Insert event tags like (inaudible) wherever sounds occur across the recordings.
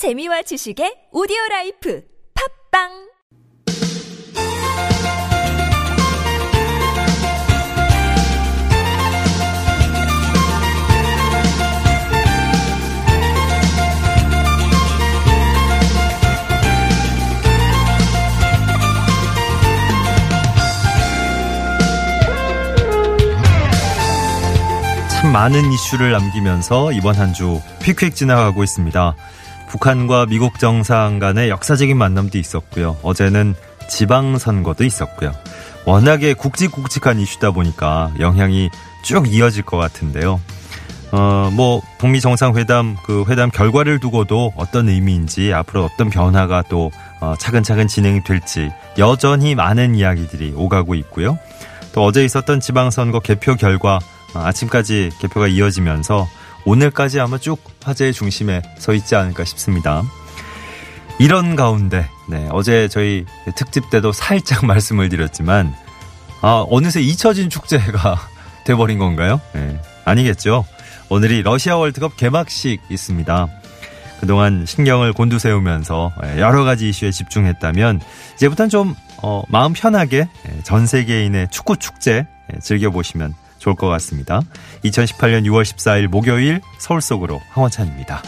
재미와 지식의 오디오 라이프 팝빵 참 많은 이슈를 남기면서 이번 한 주 휙휙 지나가고 있습니다. 북한과 미국 정상 간의 역사적인 만남도 있었고요. 어제는 지방선거도 있었고요. 워낙에 굵직굵직한 이슈다 보니까 영향이 쭉 이어질 것 같은데요. 어, 뭐, 북미 정상회담, 그 회담 결과를 두고도 어떤 의미인지, 앞으로 어떤 변화가 또, 어, 차근차근 진행이 될지, 여전히 많은 이야기들이 오가고 있고요. 또 어제 있었던 지방선거 개표 결과, 어, 아침까지 개표가 이어지면서 오늘까지 아마 쭉 화제의 중심에 서 있지 않을까 싶습니다. 이런 가운데, 네, 어제 저희 특집 때도 살짝 (laughs) 말씀을 드렸지만, 아, 어느새 잊혀진 축제가 (laughs) 돼버린 건가요? 네, 아니겠죠. 오늘이 러시아 월드컵 개막식 있습니다. 그동안 신경을 곤두세우면서 여러 가지 이슈에 집중했다면, 이제부터는 좀, 어, 마음 편하게 전 세계인의 축구 축제 즐겨보시면 좋을 것 같습니다. 2018년 6월 14일 목요일 서울 속으로 황원찬입니다.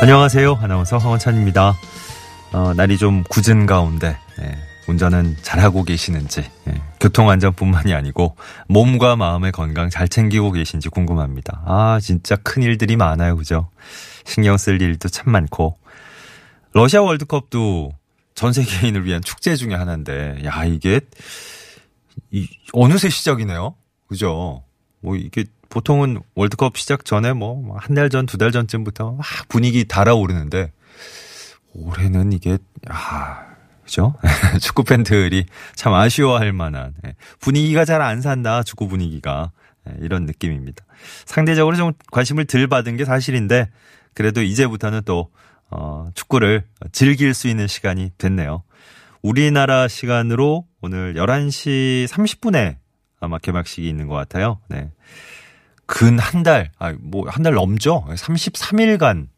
안녕하세요. 아나운서 황원찬입니다. 어, 날이 좀 굳은 가운데 네, 운전은 잘하고 계시는지 네, 교통안전뿐만이 아니고 몸과 마음의 건강 잘 챙기고 계신지 궁금합니다. 아 진짜 큰 일들이 많아요. 그죠? 신경 쓸 일도 참 많고 러시아 월드컵도 전 세계인을 위한 축제 중에 하나인데, 야, 이게, 이, 어느새 시작이네요. 그죠? 뭐, 이게 보통은 월드컵 시작 전에 뭐, 한 달 전, 두 달 전쯤부터 막 분위기 달아오르는데, 올해는 이게, 아, 그죠? (laughs) 축구 팬들이 참 아쉬워할 만한, 예, 분위기가 잘 안 산다, 축구 분위기가. 예, 이런 느낌입니다. 상대적으로 좀 관심을 들 받은 게 사실인데, 그래도 이제부터는 또, 어, 축구를 즐길 수 있는 시간이 됐네요. 우리나라 시간으로 오늘 11시 30분에 아마 개막식이 있는 것 같아요. 네. 근 한 달, 아, 뭐, 한 달 넘죠? 33일간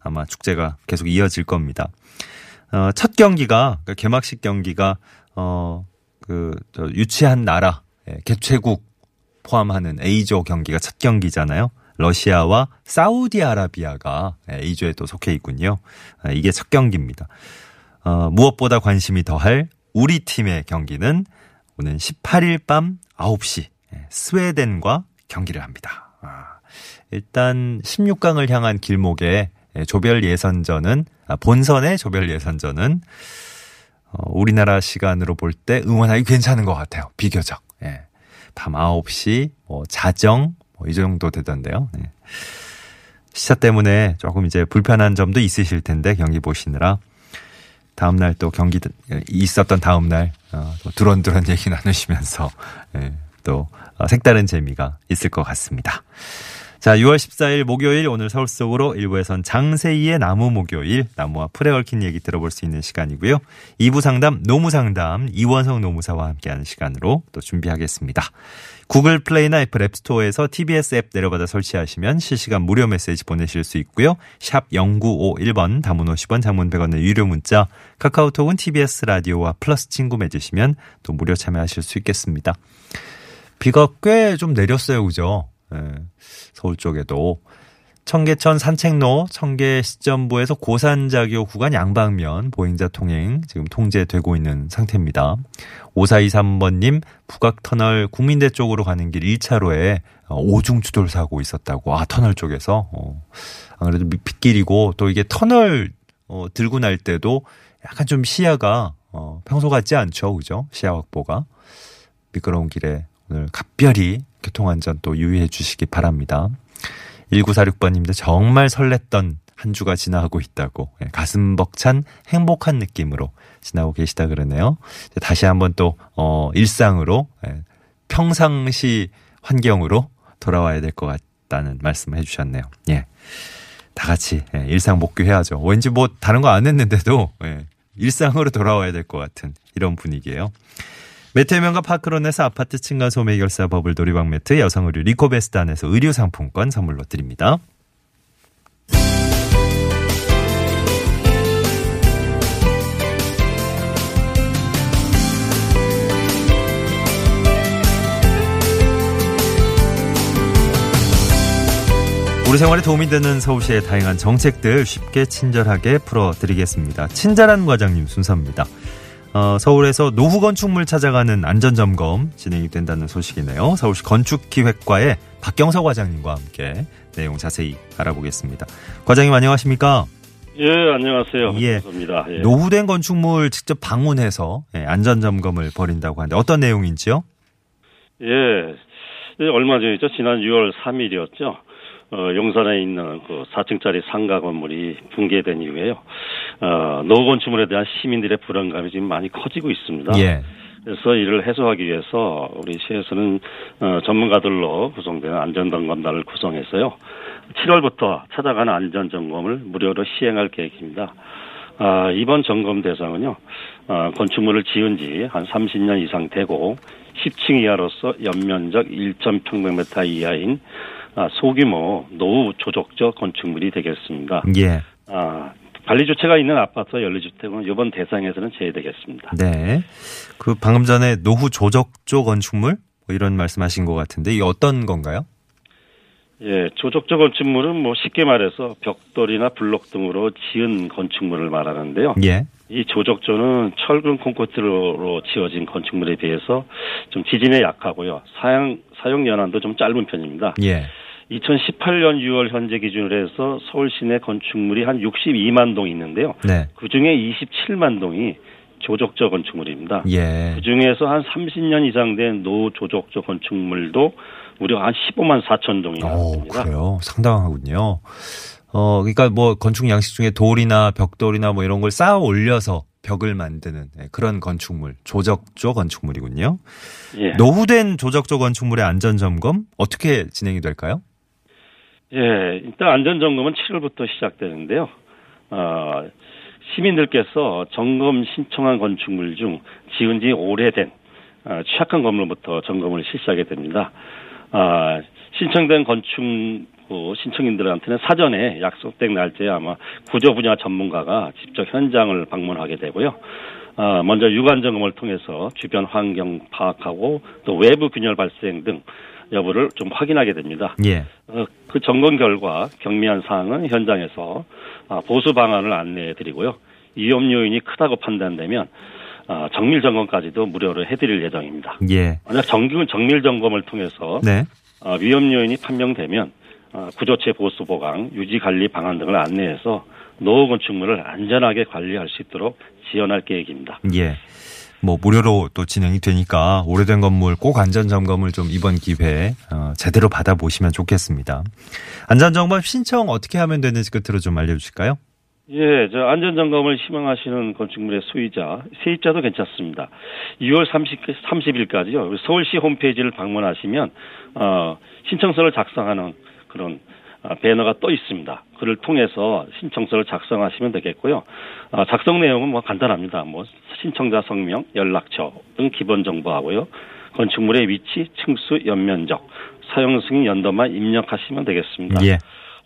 아마 축제가 계속 이어질 겁니다. 어, 첫 경기가, 그러니까 개막식 경기가, 어, 그, 저, 유치한 나라, 예, 개최국 포함하는 A조 경기가 첫 경기잖아요. 러시아와 사우디아라비아가 A조에 또 속해 있군요. 아, 이게 첫 경기입니다. 어, 무엇보다 관심이 더할 우리 팀의 경기는 오는 18일 밤 9시 스웨덴과 경기를 합니다. 아, 일단 16강을 향한 길목에 조별 예선전은 아, 본선의 조별 예선전은 어, 우리나라 시간으로 볼 때 응원하기 괜찮은 것 같아요. 비교적. 예. 밤 9시 뭐 자정 뭐 이 정도 되던데요. 네. 시차 때문에 조금 이제 불편한 점도 있으실 텐데 경기 보시느라 다음 날 또 경기 있었던 다음 날 어, 또 두런두런 (laughs) 얘기 나누시면서 예, 또 어, 색다른 재미가 있을 것 같습니다. 자, 6월 14일 목요일 오늘 서울 속으로 1부에선 장세이의 나무 목요일, 나무와 풀에 얽힌 얘기 들어볼 수 있는 시간이고요. 2부 상담, 노무 상담, 이원성 노무사와 함께하는 시간으로 또 준비하겠습니다. 구글 플레이나 애플 앱스토어에서 TBS 앱 내려받아 설치하시면 실시간 무료 메시지 보내실 수 있고요. 샵 0951번, 단문 50원, 장문 100원의 유료 문자, 카카오톡은 TBS 라디오와 플러스 친구 맺으시면 또 무료 참여하실 수 있겠습니다. 비가 꽤 좀 내렸어요, 그죠? 예, 서울 쪽에도 청계천 산책로 청계 시점부에서 고산자교 구간 양방면 보행자 통행 지금 통제되고 있는 상태입니다. 5423번님 북악터널 국민대 쪽으로 가는 길 1차로에 어, 오중 추돌 사고 있었다고. 아 터널 쪽에서. 어. 안 그래도 빗길이고 또 이게 터널 어, 들고 날 때도 약간 좀 시야가 어, 평소 같지 않죠, 그죠? 시야 확보가 미끄러운 길에 오늘 각별히 교통안전 또 유의해 주시기 바랍니다. 1946번님도 정말 설렜던 한 주가 지나가고 있다고 예, 가슴 벅찬 행복한 느낌으로 지나고 계시다 그러네요. 다시 한번 또 어, 일상으로 예, 평상시 환경으로 돌아와야 될 것 같다는 말씀을 해주셨네요. 예, 다 같이 예, 일상 복귀해야죠. 왠지 뭐 다른 거 안 했는데도 예, 일상으로 돌아와야 될 것 같은 이런 분위기예요. 매트해면과 파크론에서 아파트 층간 소매 해결사 버블 놀이방 매트 여성 의류 리코베스단에서 의류 상품권 선물로 드립니다. 우리 생활에 도움이 되는 서울시의 다양한 정책들 쉽게 친절하게 풀어드리겠습니다. 친절한 과장님 순서입니다. 어, 서울에서 노후 건축물 찾아가는 안전점검 진행이 된다는 소식이네요. 서울시 건축기획과의 박경서 과장님과 함께 내용 자세히 알아보겠습니다. 과장님 안녕하십니까? 예, 안녕하세요. 예. 입니다 예. 노후된 건축물 직접 방문해서 예, 안전점검을 벌인다고 하는데 어떤 내용인지요? 예. 예, 얼마 전이죠. 지난 6월 3일이었죠. 어, 용산에 있는 그 4층짜리 상가 건물이 붕괴된 이후에요. 어, 노후 건축물에 대한 시민들의 불안감이 지금 많이 커지고 있습니다. 예. 그래서 이를 해소하기 위해서 우리 시에서는 어, 전문가들로 구성된 안전점검단을 구성해서요. 7월부터 찾아가는 안전점검을 무료로 시행할 계획입니다. 아, 이번 점검 대상은요, 어, 건축물을 지은 지 한 30년 이상 되고 10층 이하로서 연면적 1.평방미터 이하인 아, 소규모 노후 조족적 건축물이 되겠습니다. 예. 아, 관리 주체가 있는 아파트와 연립주택은 이번 대상에서는 제외되겠습니다. 네. 그 방금 전에 노후 조적조 건축물 뭐 이런 말씀하신 것 같은데 이게 어떤 건가요? 예, 조족적 건축물은 뭐 쉽게 말해서 벽돌이나 블록 등으로 지은 건축물을 말하는데요. 예. 이 조적조는 철근 콘크리트로 지어진 건축물에 비해서 좀 지진에 약하고요. 사용 사용 연한도 좀 짧은 편입니다. 예. 2018년 6월 현재 기준으로 해서 서울 시내 건축물이 한 62만 동 있는데요. 네. 그 중에 27만 동이 조적적 건축물입니다. 예. 그 중에서 한 30년 이상 된 노조적적 건축물도 무려 한 15만 4천 동이 오, 나왔습니다. 그래요. 상당하군요. 어, 그러니까 뭐 건축 양식 중에 돌이나 벽돌이나 뭐 이런 걸 쌓아 올려서 벽을 만드는 네, 그런 건축물, 조적조 건축물이군요. 예. 노후된 조적조 건축물의 안전 점검 어떻게 진행이 될까요? 예, 일단 안전점검은 7월부터 시작되는데요. 어, 시민들께서 점검 신청한 건축물 중 지은 지 오래된 어, 취약한 건물부터 점검을 실시하게 됩니다. 아, 신청된 건축 그 신청인들한테는 사전에 약속된 날짜에 아마 구조 분야 전문가가 직접 현장을 방문하게 되고요. 아, 먼저 육안 점검을 통해서 주변 환경 파악하고 또 외부 균열 발생 등 여부를 좀 확인하게 됩니다. 예. 어, 그 점검 결과 경미한 사항은 현장에서 아, 보수 방안을 안내해 드리고요. 위험 요인이 크다고 판단되면 아, 정밀 점검까지도 무료로 해드릴 예정입니다. 예. 만약 정규 정밀 점검을 통해서 네. 아, 위험 요인이 판명되면 아, 구조체 보수 보강, 유지 관리 방안 등을 안내해서 노후 건축물을 안전하게 관리할 수 있도록 지원할 계획입니다. 예. 뭐 무료로 또 진행이 되니까 오래된 건물 꼭 안전 점검을 좀 이번 기회에 어, 제대로 받아보시면 좋겠습니다. 안전 점검 신청 어떻게 하면 되는지 끝으로 좀 알려주실까요? 예, 저 안전 점검을 희망하시는 건축물의 소유자, 세입자도 괜찮습니다. 6월 30, 30일까지요. 서울시 홈페이지를 방문하시면, 어, 신청서를 작성하는 그런 어, 배너가 떠 있습니다. 그를 통해서 신청서를 작성하시면 되겠고요. 어, 작성 내용은 뭐 간단합니다. 뭐 신청자 성명, 연락처 등 기본 정보하고요. 건축물의 위치, 층수, 연면적, 사용 승인 연도만 입력하시면 되겠습니다. 예.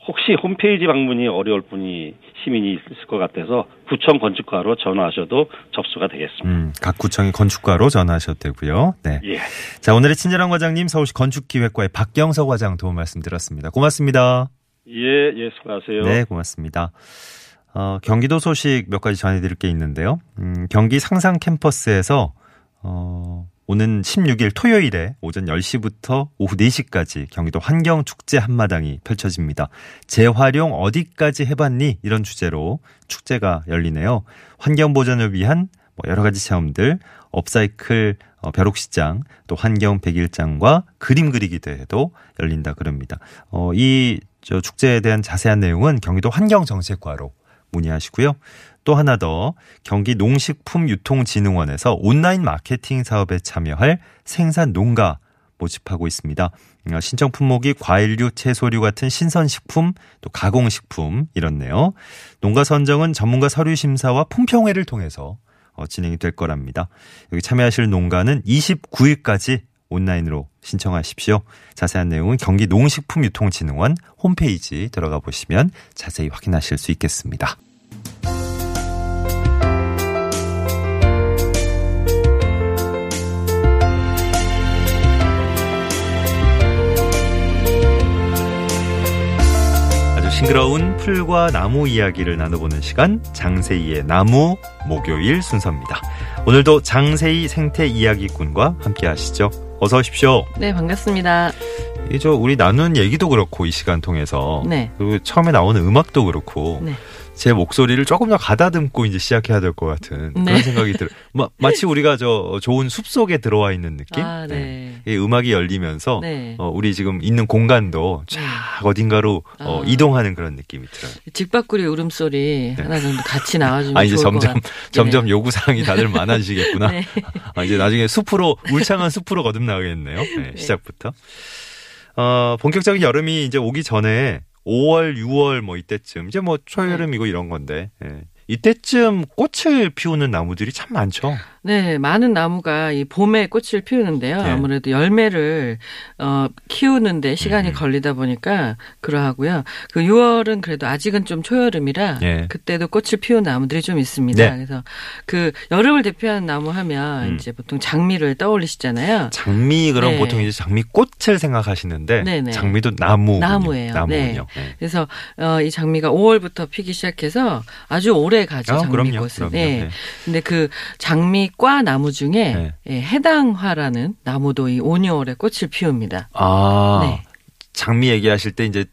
혹시 홈페이지 방문이 어려울 분이 시민이 있을 것 같아서 구청 건축과로 전화하셔도 접수가 되겠습니다. 음, 각 구청의 건축가로 전화하셔도 되고요. 네. 예. 자, 오늘의 친절한 과장님 서울시 건축기획과의 박경서 과장 도움 말씀 드렸습니다. 고맙습니다. 예, 예, 수고하세요. 네, 고맙습니다. 어, 경기도 소식 몇 가지 전해드릴 게 있는데요. 음, 경기 상상 캠퍼스에서 어, 오는 16일 토요일에 오전 10시부터 오후 4시까지 경기도 환경축제 한마당이 펼쳐집니다. 재활용 어디까지 해봤니? 이런 주제로 축제가 열리네요. 환경보전을 위한 뭐 여러 가지 체험들, 업사이클 어, 벼룩시장, 또 환경 백일장과 그림 그리기 대회도 열린다 그럽니다. 어, 이저 축제에 대한 자세한 내용은 경기도 환경정책과로 문의하시고요. 또 하나 더 경기 농식품유통진흥원에서 온라인 마케팅 사업에 참여할 생산 농가 모집하고 있습니다. 어, 신청 품목이 과일류, 채소류 같은 신선식품, 또 가공식품 이렇네요. 농가 선정은 전문가 서류 심사와 품평회를 통해서 어, 진행이 될 거랍니다. 여기 참여하실 농가는 29일까지 온라인으로 신청하십시오. 자세한 내용은 경기 농식품유통진흥원 홈페이지 들어가 보시면 자세히 확인하실 수 있겠습니다. 아주 싱그러운 풀과 나무 이야기를 나눠보는 시간 장세희의 나무 목요일 순서입니다. 오늘도 장세희 생태 이야기꾼과 함께 하시죠. 어서 오십시오. 네, 반갑습니다. 이저 우리 나누는 얘기도 그렇고 이 시간 통해서 네. 그리고 처음에 나오는 음악도 그렇고 네. 제 목소리를 조금 더 가다듬고 이제 시작해야 될 것 같은 네. 그런 생각이 들어요. 마, 마치 우리가 저 좋은 숲 속에 들어와 있는 느낌? 아, 네. 이 음악이 열리면서 네. 어, 우리 지금 있는 공간도 쫙 어딘가로 어, 아. 이동하는 그런 느낌이 들어요. 직박구리 울음소리 하나 정도 같이 나와주면 아 이제 점점 같- 점점 요구 사항이 다들 많아지겠구나. (laughs) 네. (laughs) 아, 이제 나중에 숲으로 울창한 숲으로 거듭나가겠네요. 네, 시작부터. 어, 본격적인 여름이 이제 오기 전에 5월, 6월 뭐 이때쯤 이제 뭐 초여름이고 이런 건데 예. 이때쯤 꽃을 피우는 나무들이 참 많죠. 네, 많은 나무가 이 봄에 꽃을 피우는데요. 네. 아무래도 열매를 어 키우는데 시간이 음. 걸리다 보니까 그러하고요. 그 6월은 그래도 아직은 좀 초여름이라 예. 그때도 꽃을 피우는 나무들이 좀 있습니다. 네. 그래서 그 여름을 대표하는 나무 하면 음. 이제 보통 장미를 떠올리시잖아요. 장미 그럼 네. 보통 이제 장미 꽃을 생각하시는데 네네. 장미도 나무 나무예요. 나무군요. 네. 그래서 어, 이 장미가 5월부터 피기 시작해서 아주 오래 가죠. 아, 장미 그럼요. 꽃은. 그럼요. 네. 네. 근데 그 장미 과 나무 중에 네. 예, 해당화라는 나무도 이 5, 6월에 꽃을 피웁니다. 아 네. 장미 얘기하실 때 이제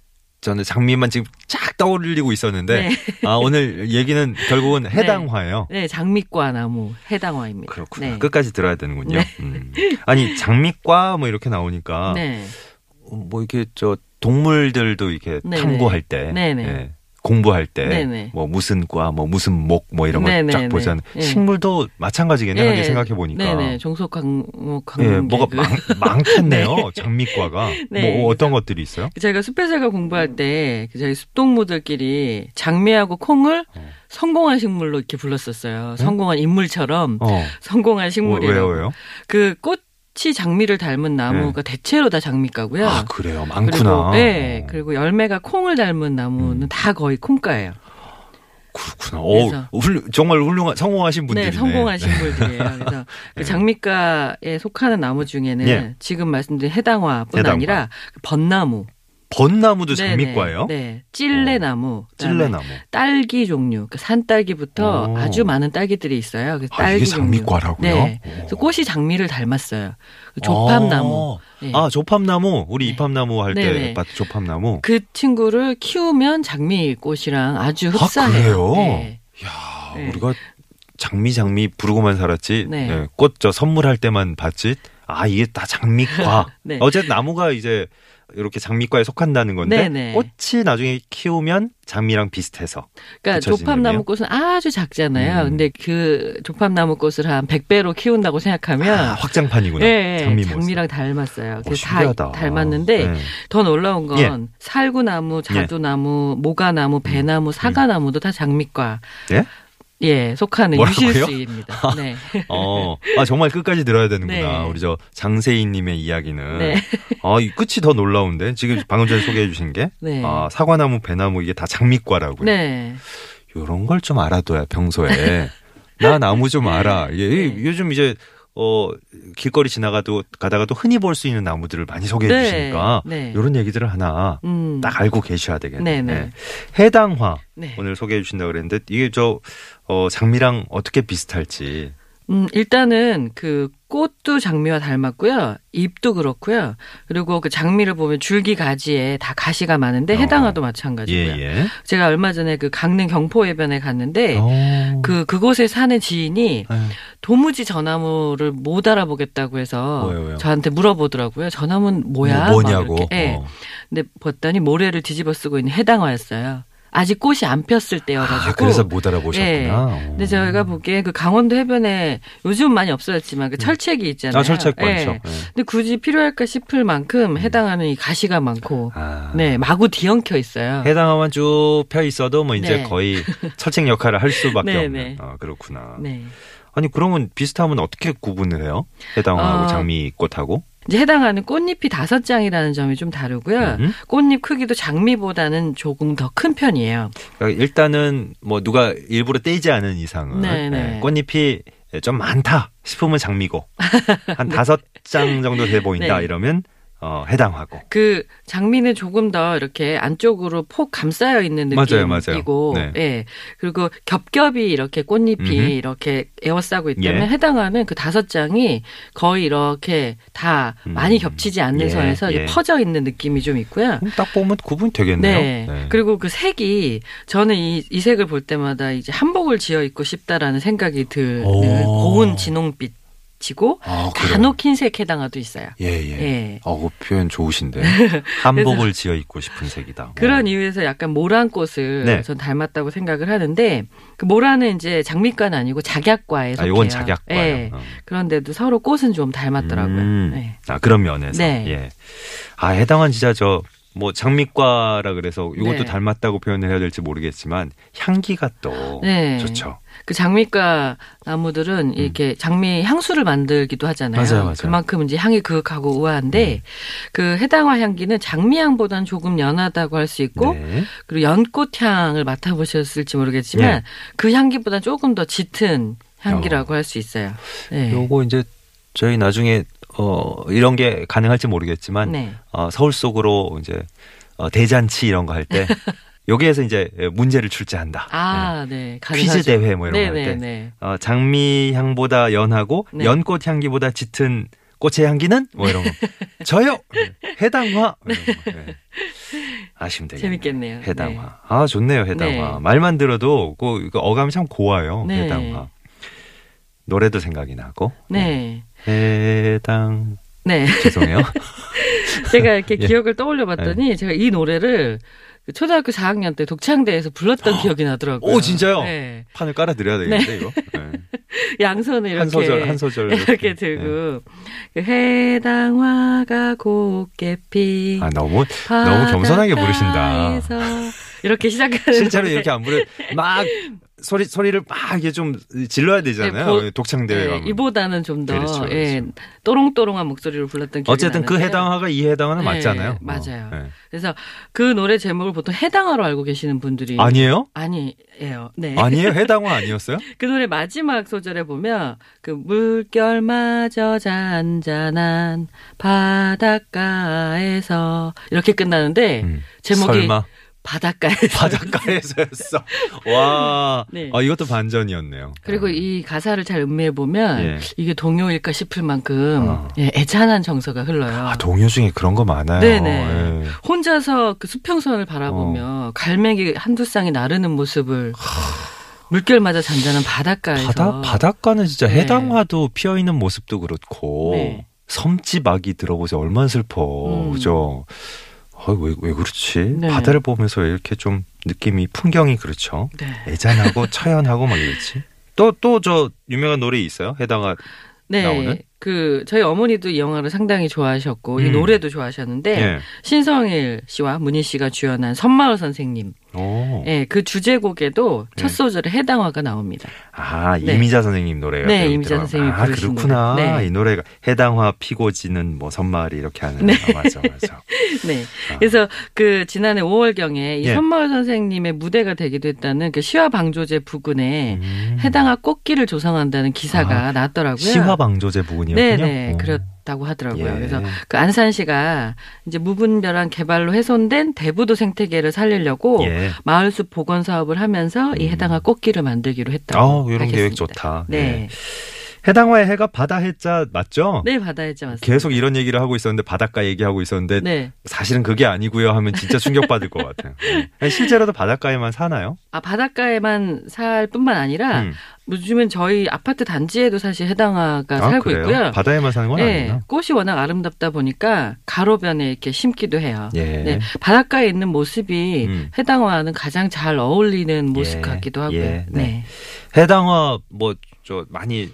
저는 장미만 지금 쫙 떠올리고 있었는데 네. 아 오늘 얘기는 결국은 해당화예요. 네, 장미과 나무 해당화입니다. 그렇구나. 네. 끝까지 들어야 되는군요. 네. 음. 아니 장미과 뭐 이렇게 나오니까 네. 뭐 이렇게 저 동물들도 이렇게. 탐구할 때, 네네. 예, 공부할 때. 뭐 무슨 과, 뭐 무슨 목, 뭐 이런 거 쫙. 보잖아요. 예. 식물도 마찬가지겠네요. 하게 생각해 보니까. 네네. 종속 강목 예, 강문 뭐가 개그. 많, (laughs) 많겠네요. 장미과가. (laughs) 네. 뭐 어떤 것들이 있어요? 제가 숲에서가 공부할 때그 저희 숲동무들끼리 장미하고 콩을 어. 성공한 식물로 이렇게 불렀었어요. 성공한 인물처럼 어. 성공한 식물이라고. 왜요, 왜요? 그 꽃 이 장미를 닮은 나무가 대체로 다 장미과고요. 네. 아, 그래요. 많구나. 그리고, 네. 어. 그리고 열매가 콩을 닮은 나무는 음. 다 거의 콩과예요. 그렇구나. 오, 그래서- 훌, 정말 훌륭한, 성공하신 분들이네. 네, 성공한 식물들이에요. 그래서 (laughs) 그 네. 장미과에 속하는 나무 중에는 예. 지금 말씀드린 해당화뿐 해당화. 아니라 그 벚나무, 벚나무도. 장미과예요? 네, 찔레나무, 그다음에 찔레나무. 딸기 종류, 그 산딸기부터 오. 아주 많은 딸기들이 있어요. 그 아, 딸기 이게. 장미과라고요? 네. 오. 그래서 꽃이 장미를 닮았어요. 그 조팝나무. 네. 아, 조팝나무. 우리 네. 입합나무 할때 네네. 봤 조팝나무. 그 친구를 키우면 장미꽃이랑 아주 흡사해요. 아, 그래요? 네. 야, 네. 우리가 장미 장미 부르고만 살았지. 네. 네, 꽃저 선물할 때만 봤지. 아, 이게 다 장미과. (laughs) 네. 어쨌든 나무가 이제 이렇게 장미과에 속한다는 건데 네네. 꽃이 나중에 키우면 장미랑 비슷해서. 그러니까 조팝나무 꽃은 아주 작잖아요. 음. 근데 그 조팝나무 꽃을 한 100배로 키운다고 생각하면 아, 확장판이구나. 네, 장미. 장미랑 닮았어요. 어, 그래서 다. 닮았는데 네. 더 놀라운 건 예. 살구나무, 자두나무, 모가나무, 배나무, 사과나무도 다 장미과. 예? 예, 속하는? 유실수입니다. (laughs) 네. (laughs) 어, 아, 정말 끝까지 들어야 되는구나. 네. 우리 저 장세희님의 이야기는. 네. 아, 이 끝이 더 놀라운데. 지금 방금 전에 소개해 주신 게. 네. 아, 사과나무, 배나무 이게 다 장미과라고요. 네. 요런 걸 좀 알아둬야 평소에. 나 나무 좀 알아. 네. 요즘 이제 어 길거리 지나가도 가다가도 흔히 볼 수 있는 나무들을 많이 소개해 네. 주시니까 네. 요런 얘기들을 하나 음. 딱 알고 계셔야 되겠네요. 네, 네. 해당화 네. 오늘 소개해 주신다 그랬는데 이게 저 어, 장미랑 어떻게 비슷할지. 음, 일단은 그 꽃도 장미와 닮았고요. 잎도 그렇고요. 그리고 그 장미를 보면 줄기 가지에 다 가시가 많은데 어. 해당화도 마찬가지고요. 예, 예. 제가 얼마 전에 그 강릉 경포 해변에 갔는데 어. 그 그곳에 사는 지인이 에휴, 도무지 저 나무를 못 알아보겠다고 해서 왜요, 왜요? 저한테 물어보더라고요. 저 나무는 뭐야? 뭐, 막 뭐냐고. 이렇게. 예. 어. 근데 봤더니 모래를 뒤집어 쓰고 있는 해당화였어요. 아직 꽃이 안 폈을 때여가지고. 아, 그래서 못 알아보셨구나. 예. 어. 근데 저희가 보기에 그 강원도 해변에 요즘 많이 없어졌지만 그 철책이 있잖아요. 아, 철책 예. 많죠. 예. 근데 굳이 필요할까 싶을 만큼 해당하는 이 가시가 많고, 아. 네 마구 뒤엉켜 있어요. 해당화만 쭉펴 있어도 뭐 이제 네. 거의 (laughs) 철책 역할을 할 수밖에 네, 없는. 네. 아, 그렇구나. 네, 아니 그러면 비슷하면 어떻게 구분을 해요? 해당하고 어, 장미꽃하고? 이제 해당하는 꽃잎이 다섯 장이라는 점이 좀 다르고요. 음. 꽃잎 크기도 장미보다는 조금 더 큰 편이에요. 그러니까 일단은 뭐 누가 일부러 떼지 않은 이상은 네, 네. 예, 꽃잎이 좀 많다 싶으면 장미고 한 (laughs) 다섯 장 정도 돼 보인다 네. 이러면 어, 해당하고 그 장미는 조금 더 이렇게 안쪽으로 폭 감싸여 있는 맞아요, 맞아요. 느낌이고, 네. 예 그리고 겹겹이 이렇게 꽃잎이 음흠. 이렇게 에워싸고 있다면 예. 해당하는 그 다섯 장이 거의 이렇게 다 음. 많이 겹치지 않는 예, 선에서 예. 퍼져 있는 느낌이 좀 있고요. 그럼 딱 보면 구분이 되겠네요. 네. 그리고 그 색이 저는 이, 이 색을 볼 때마다 이제 한복을 지어 입고 싶다라는 생각이 드는 오. 고운 진홍빛 이고 아? 간혹 흰색 해당화도 있어요. 예, 예. 예. 어, 그 표현 좋으신데. (laughs) 한복을 지어 입고 싶은 색이다. 그런 어. 이유에서 약간 모란 꽃을 네. 전 닮았다고 생각을 하는데 그 모란은 이제 장미과는 아니고 작약과에 아, 속해요. 이건 작약과요. 예. 어. 그런데도 서로 꽃은 좀 닮았더라고요. 음. 네. 아, 그런 면에서. 네. 예. 아, 해당한 진짜 저, 뭐, 장미과라 그래서 이것도 네. 닮았다고 표현을 해야 될지 모르겠지만, 향기가 또 네. 좋죠. 그 장미과 나무들은 이렇게 장미 향수를 만들기도 하잖아요. 음. 맞아요, 맞아요. 그만큼 이제 향이 그윽하고 우아한데 그 해당화 향기는 장미향보다는 조금 연하다고 할 수 있고 네. 그리고 연꽃 향을 맡아보셨을지 모르겠지만 네. 그 향기보다 조금 더 짙은 향기라고 할 수 있어요. 네. 요거 이제 저희 나중에, 어, 이런 게 가능할지 모르겠지만, 네. 어, 서울 속으로 이제, 어, 대잔치 이런 거 할 때, (laughs) 여기에서 이제 문제를 출제한다. 아, 네. 네. 퀴즈 대회 뭐 이런 거 할 때. 네네네. 어, 장미 향보다 연하고 네. 연꽃 향기보다 짙은 꽃의 향기는 뭐 이런 거. (laughs) 저요. 해당화. 뭐 이런 거. 네. 아시면 되겠네요. 재밌겠네요. 해당화. 네. 아 좋네요. 해당화. 네. 말만 들어도 그, 그 어감이 참 고와요. 네. 해당화. 노래도 생각이 나고. 네. 해당. 네. 죄송해요. (laughs) 제가 이렇게 예. 기억을 떠올려 봤더니 제가 이 노래를 그 초등학교 4학년 때 독창대에서 불렀던 기억이 나더라고요. 오, 진짜요? 네. 판을 깔아드려야 되겠는데 이거. 네. (laughs) 양손을 이렇게 한 소절 한 소절 이렇게 들고 그 해당화가 곱게 피 아 너무 너무 겸손하게 부르신다. 이렇게 시작하는 실제로 노래. 이렇게 안 부르 막 (laughs) 소리 소리를 막 이게 좀 질러야 되잖아요. 네, 보- 독창 대회 네, 가면. 이보다는 좀더 그렇죠, 그렇죠. 예, 또롱또롱한 목소리로 불렀던 기억이 어쨌든 그 나는데요. 해당화가 이 해당화는 네, 맞잖아요. 맞아요. 네. 그래서 그 노래 제목을 보통 해당화로 알고 계시는 분들이 아니에요? 아니에요. 네. 아니에요? (laughs) 해당화 아니었어요? 그 노래 마지막 소절에 보면 그 물결마저 잔잔한 바닷가에서 이렇게 끝나는데 음. 제목이 설마 바닷가에서 (laughs) 바닷가에서였어. 와, 네. 아, 이것도 반전이었네요. 그리고 아. 이 가사를 잘 음미해 보면 예. 이게 동요일까 싶을 만큼 어. 예, 애잔한 정서가 흘러요. 아, 동요 중에 그런 거 많아요. 네네. 예. 혼자서 그 수평선을 바라보며 갈매기 한두 쌍이 나르는 모습을 물결마저 잔잔한 바닷가에서 바다 바닷가는 진짜 네. 해당화도 피어 있는 모습도 그렇고 네. 섬집 아기 들어보세요. 얼마나 슬퍼. 음. 그죠? 아, 왜, 왜 그렇지? 네. 바다를 보면서 왜 이렇게 좀 느낌이 풍경이 그렇죠. 네. 애잔하고 (laughs) 처연하고 막 이렇지. 또 또 저 유명한 노래 있어요? 해당화 네. 나오는? 그 저희 어머니도 이 영화를 상당히 좋아하셨고 이 음. 노래도 좋아하셨는데 예. 신성일 씨와 문희 씨가 주연한 선마을 선생님, 오. 예, 그 주제곡에도 네. 첫 소절에 해당화가 나옵니다. 아 네. 이미자 선생님 노래가 네, 이미자 들어가- 선생님이 아 부르신 그렇구나. 노래. 네. 이 노래가 해당화 피고 지는 뭐 선마을이 이렇게 하는. 네. 아, 맞아 맞아. (laughs) 네. 아. 그래서 그 지난해 5월경에 이 예. 선마을 선생님의 무대가 되기도 했다는 그 시화 방조제 부근에 음. 해당화 꽃길을 조성한다는 기사가 나왔더라고요. 시화방조제 부분이었군요. 네네 오. 그렇 다고 하더라고요. 예. 그래서 그 안산시가 이제 무분별한 개발로 훼손된 대부도 생태계를 살리려고 예. 마을숲 복원 사업을 하면서 이 음. 해당화 꽃길을 만들기로 했다고. 아, 이런. 계획 좋다. 네. 예. 해당화의 해가 바다 해자 맞죠? 네, 바다 해자 맞습니다. 계속 이런 얘기를 하고 있었는데 바닷가 얘기하고 있었는데 네. 사실은 그게 아니고요 하면 진짜 충격받을 것 같아요. (laughs) 네. 실제로도 바닷가에만 사나요? 아, 바닷가에만 살 뿐만 아니라 음. 요즘은 저희 아파트 단지에도 사실 해당화가 아, 살고 그래요? 있고요. 바다에만 사는 건 네, 아니구나. 꽃이 워낙 아름답다 보니까 가로변에 이렇게 심기도 해요. 예. 네, 바닷가에 있는 모습이 음. 해당화는 가장 잘 어울리는 모습 예, 같기도 하고요. 예, 네. 네. 해당화 뭐 저 많이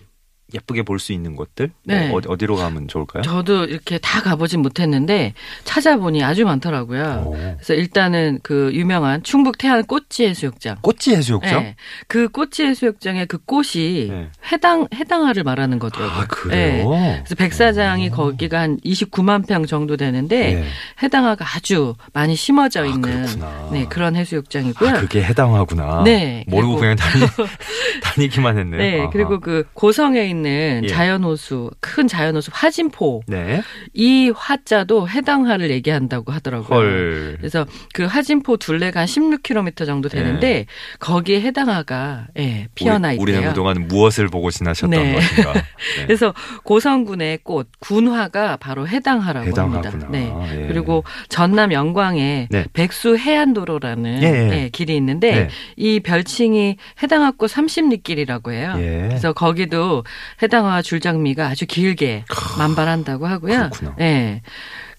예쁘게 볼 수 있는 곳들 네. 뭐 어디, 어디 로 가면 좋을까요? 저도 이렇게 다 가보진 못했는데 찾아보니 아주 많더라고요. 오. 그래서 일단은 그 유명한 충북 태안 꽃지 해수욕장. 꽃지 해수욕장? 네. 그 꽃지 해수욕장의 그 꽃이 네. 해당 해당화를 말하는 거더라고요. 아 그래요? 네. 그래서 백사장이 오. 거기가 한 29만 평 정도 되는데 예. 해당화가 아주 많이 심어져 아, 있는 그렇구나. 네, 그런 해수욕장이고요. 아, 그게 해당하구나. 네, 모르고 그냥 다니, (laughs) 다니기만 했네요. 네, 아하. 그리고 그 고성에 있는 예. 자연호수, 큰 자연호수 화진포 네. 이 화자도 해당화를 얘기한다고 하더라고요. 헐. 그래서 그 화진포 둘레가 한 16km 정도 되는데 거기에 해당화가 예, 피어나 네. 우리, 있대요. 우리는 그동안 무엇을 보고 지나셨던 네. 것인가. (laughs) 네. 그래서 고성군의 꽃 군화가 바로 해당화라고 해당하구나. 합니다. 네. 예. 그리고 전남 영광에 네. 백수 해안도로라는 예, 예. 예, 길이 있는데 네. 이 별칭이 해당화꽃 30리길이라고 해요. 예. 그래서 거기도 해당화 줄장미가 아주 길게 만발한다고 하고요. 그렇구나. 예.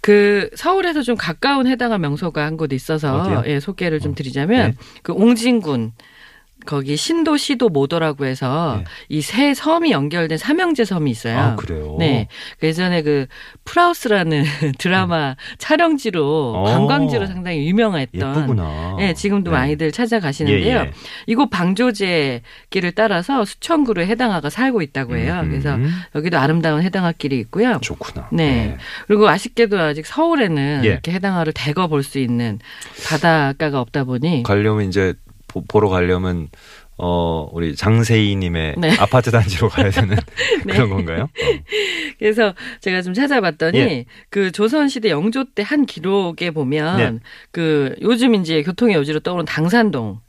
그 서울에서 좀 가까운 해당화 명소가 한 곳 있어서 어디요? 예, 소개를 좀 드리자면 네. 그 옹진군 거기 신도 시도 모도라고 해서 네. 이세 섬이 연결된 삼형제 섬이 있어요. 아, 그래요? 네. 그 예전에 그 프라우스라는 (laughs) 드라마 촬영지로 어. 관광지로 상당히 유명했던 예쁘구나. 네, 지금도 네. 많이들 찾아가시는데요. 예, 예. 이곳 방조제 길을 따라서 수천 그루의 해당화가 살고 있다고 해요. 음, 그래서 음. 여기도 아름다운 해당화 길이 있고요. 좋구나. 네. 그리고 아쉽게도 아직 서울에는 예. 이렇게 해당화를 대거 볼 수 있는 바닷가가 없다 보니 가려면 이제 보, 보러 가려면 어 우리 장세희님의 네. 아파트 단지로 가야 되는 (laughs) 그런 건가요? 어. 그래서 제가 좀 찾아봤더니 예. 그 조선 시대 영조 때 한 기록에 보면 네. 그 요즘 이제 교통의 요지로 떠오른 당산동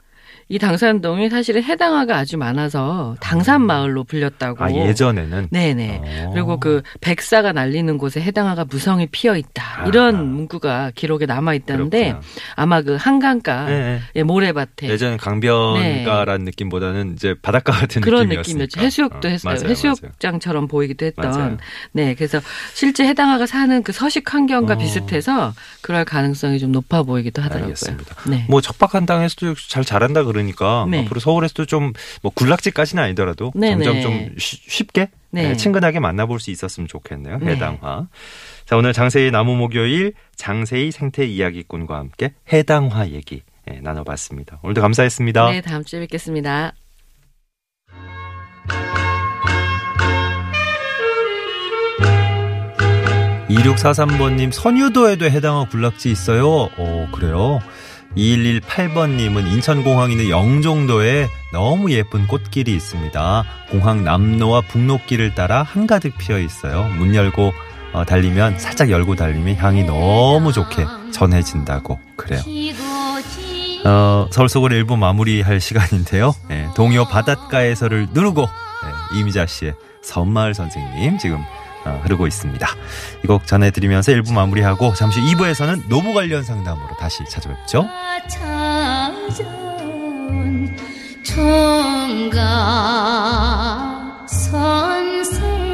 이 당산동이 사실은 해당화가 아주 많아서 당산마을로 불렸다고. 아 예전에는 네네. 어. 그리고 그 백사가 날리는 곳에 해당화가 무성히 피어 있다. 아. 이런 문구가 기록에 남아 있다는데 그렇구나. 아마 그 한강가 예, 예. 예, 모래밭에 예전 강변가라는 느낌보다는 이제 바닷가 같은 그런. 느낌이었죠. 해수욕도 어, 했어요. 맞아요, 해수욕장처럼 보이기도 했던. 맞아요. 네, 그래서 실제 해당화가 사는 그 서식 환경과 어. 비슷해서 그럴 가능성이 좀 높아 보이기도 하더라고요. 알겠습니다. 네. 뭐 척박한 땅에서도 잘 자란다 그 러니까 네. 앞으로 서울에서도 좀 뭐 군락지까지는 아니더라도 네네. 점점 좀 쉬- 쉽게 네. 네, 친근하게 만나볼 수 있었으면 좋겠네요. 네. 해당화. 자 오늘 장세희 나무 목요일 장세희 생태 이야기꾼과 함께 해당화 얘기 예, 나눠봤습니다. 오늘도 감사했습니다. 네, 다음 주에 뵙겠습니다. 이 2643번님 선유도에도 해당화 군락지 있어요. 어 그래요. 2118번님은 인천공항 있는 영종도에 너무 예쁜 꽃길이 있습니다. 공항 남로와 북로길을 따라 한가득 피어 있어요. 문 열고 어, 달리면 살짝 열고 달리면 향이 너무 좋게 전해진다고 그래요. 어, 서울 속으로 일부 마무리할 시간인데요. 예, 동요 바닷가에서를 누르고 예, 이미자 씨의 섬마을 선생님 지금 어, 어, 흐르고 있습니다. 이 곡 전해드리면서 1부 마무리하고 잠시 2부에서는 노무 관련 상담으로 다시 찾아뵙죠. 아, 선생님